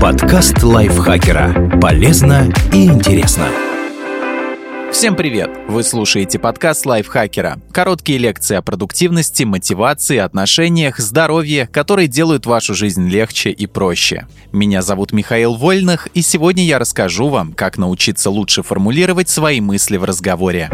Подкаст лайфхакера. Полезно и интересно. Всем привет! Вы слушаете подкаст лайфхакера. Короткие лекции о продуктивности, мотивации, отношениях, здоровье, которые делают вашу жизнь легче и проще. Меня зовут Михаил Вольных, и сегодня я расскажу вам, как научиться лучше формулировать свои мысли в разговоре.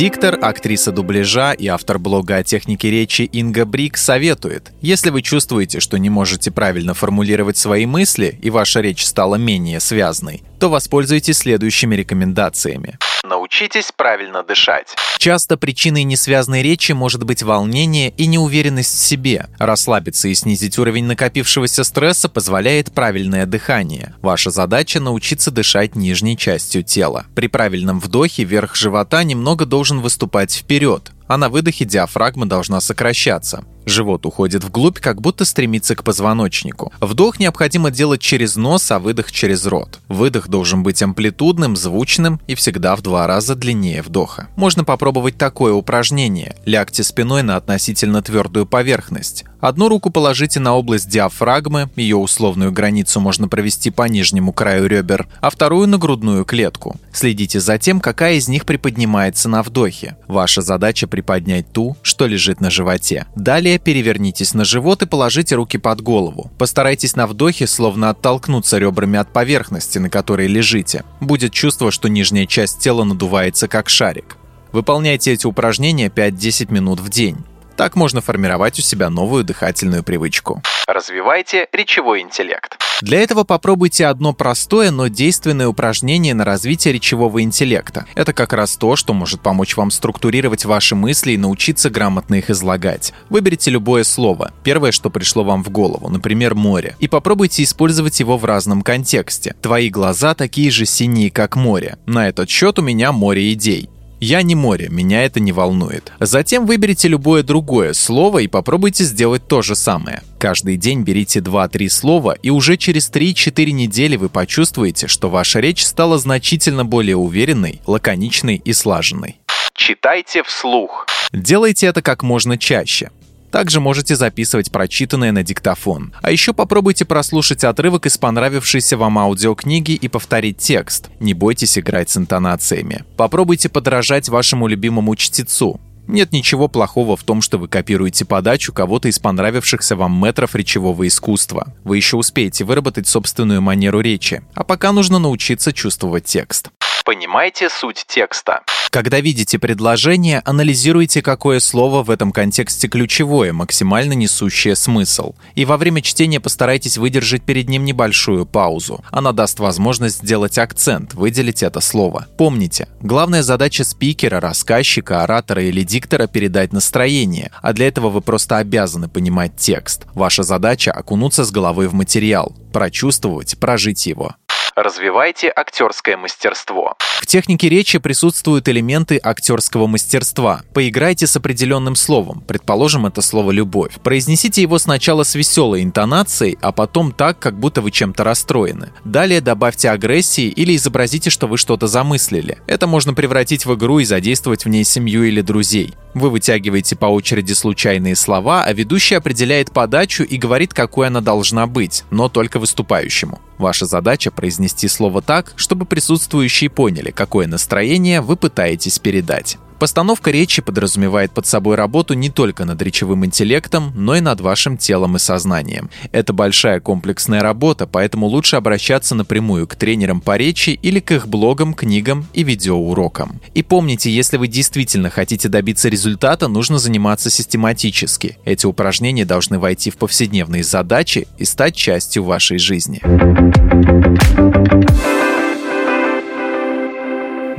Диктор, актриса дубляжа и автор блога о технике речи Инга Брик советует, если вы чувствуете, что не можете правильно формулировать свои мысли и ваша речь стала менее связной, то воспользуйтесь следующими рекомендациями. Научитесь правильно дышать. Часто причиной несвязной речи может быть волнение и неуверенность в себе. Расслабиться и снизить уровень накопившегося стресса позволяет правильное дыхание. Ваша задача научиться дышать нижней частью тела. При правильном вдохе верх живота немного должен выступать вперед, а на выдохе диафрагма должна сокращаться. Живот уходит вглубь, как будто стремится к позвоночнику. Вдох необходимо делать через нос, а выдох через рот. Выдох должен быть амплитудным, звучным и всегда в два раза длиннее вдоха. Можно попробовать такое упражнение. Лягте спиной на относительно твердую поверхность. Одну руку положите на область диафрагмы, ее условную границу можно провести по нижнему краю ребер, а вторую на грудную клетку. Следите за тем, какая из них приподнимается на вдохе. Ваша задача приподнять ту, что лежит на животе. Далее перевернитесь на живот и положите руки под голову. Постарайтесь на вдохе словно оттолкнуться ребрами от поверхности, на которой лежите. Будет чувство, что нижняя часть тела надувается как шарик. Выполняйте эти упражнения 5-10 минут в день. Так можно формировать у себя новую дыхательную привычку. Развивайте речевой интеллект. Для этого попробуйте одно простое, но действенное упражнение на развитие речевого интеллекта. Это как раз то, что может помочь вам структурировать ваши мысли и научиться грамотно их излагать. Выберите любое слово, первое, что пришло вам в голову, например, море, и попробуйте использовать его в разном контексте. Твои глаза такие же синие, как море. На этот счет у меня море идей. Я не море, меня это не волнует. Затем выберите любое другое слово и попробуйте сделать то же самое. Каждый день берите 2-3 слова, и уже через 3-4 недели вы почувствуете, что ваша речь стала значительно более уверенной, лаконичной и слаженной. Читайте вслух. Делайте это как можно чаще. Также можете записывать прочитанное на диктофон. А еще попробуйте прослушать отрывок из понравившейся вам аудиокниги и повторить текст. Не бойтесь играть с интонациями. Попробуйте подражать вашему любимому чтецу. Нет ничего плохого в том, что вы копируете подачу кого-то из понравившихся вам метров речевого искусства. Вы еще успеете выработать собственную манеру речи, а пока нужно научиться чувствовать текст. Понимайте суть текста. Когда видите предложение, анализируйте, какое слово в этом контексте ключевое, максимально несущее смысл. И во время чтения постарайтесь выдержать перед ним небольшую паузу. Она даст возможность сделать акцент, выделить это слово. Помните, главная задача спикера, рассказчика, оратора или диктора передать настроение, а для этого вы просто обязаны понимать текст. Ваша задача окунуться с головой в материал, прочувствовать, прожить его. Развивайте актерское мастерство. В технике речи присутствуют элементы актерского мастерства. Поиграйте с определенным словом, предположим, это слово «любовь». Произнесите его сначала с веселой интонацией, а потом так, как будто вы чем-то расстроены. Далее добавьте агрессии или изобразите, что вы что-то замыслили. Это можно превратить в игру и задействовать в ней семью или друзей. Вы вытягиваете по очереди случайные слова, а ведущий определяет подачу и говорит, какой она должна быть, но только выступающему. Ваша задача произнести слово так, чтобы присутствующие поняли, какое настроение вы пытаетесь передать. Постановка речи подразумевает под собой работу не только над речевым интеллектом, но и над вашим телом и сознанием. Это большая комплексная работа, поэтому лучше обращаться напрямую к тренерам по речи или к их блогам, книгам и видеоурокам. И помните, если вы действительно хотите добиться результата, нужно заниматься систематически. Эти упражнения должны войти в повседневные задачи и стать частью вашей жизни.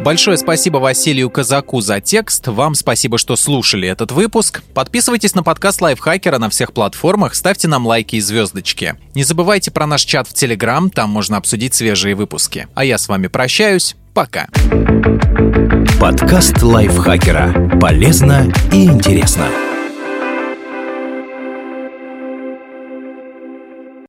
Большое спасибо Василию Казаку за текст. Вам спасибо, что слушали этот выпуск. Подписывайтесь на подкаст Лайфхакера на всех платформах, ставьте нам лайки и звездочки. Не забывайте про наш чат в Телеграм, там можно обсудить свежие выпуски. А я с вами прощаюсь. Пока. Подкаст Лайфхакера. Полезно и интересно.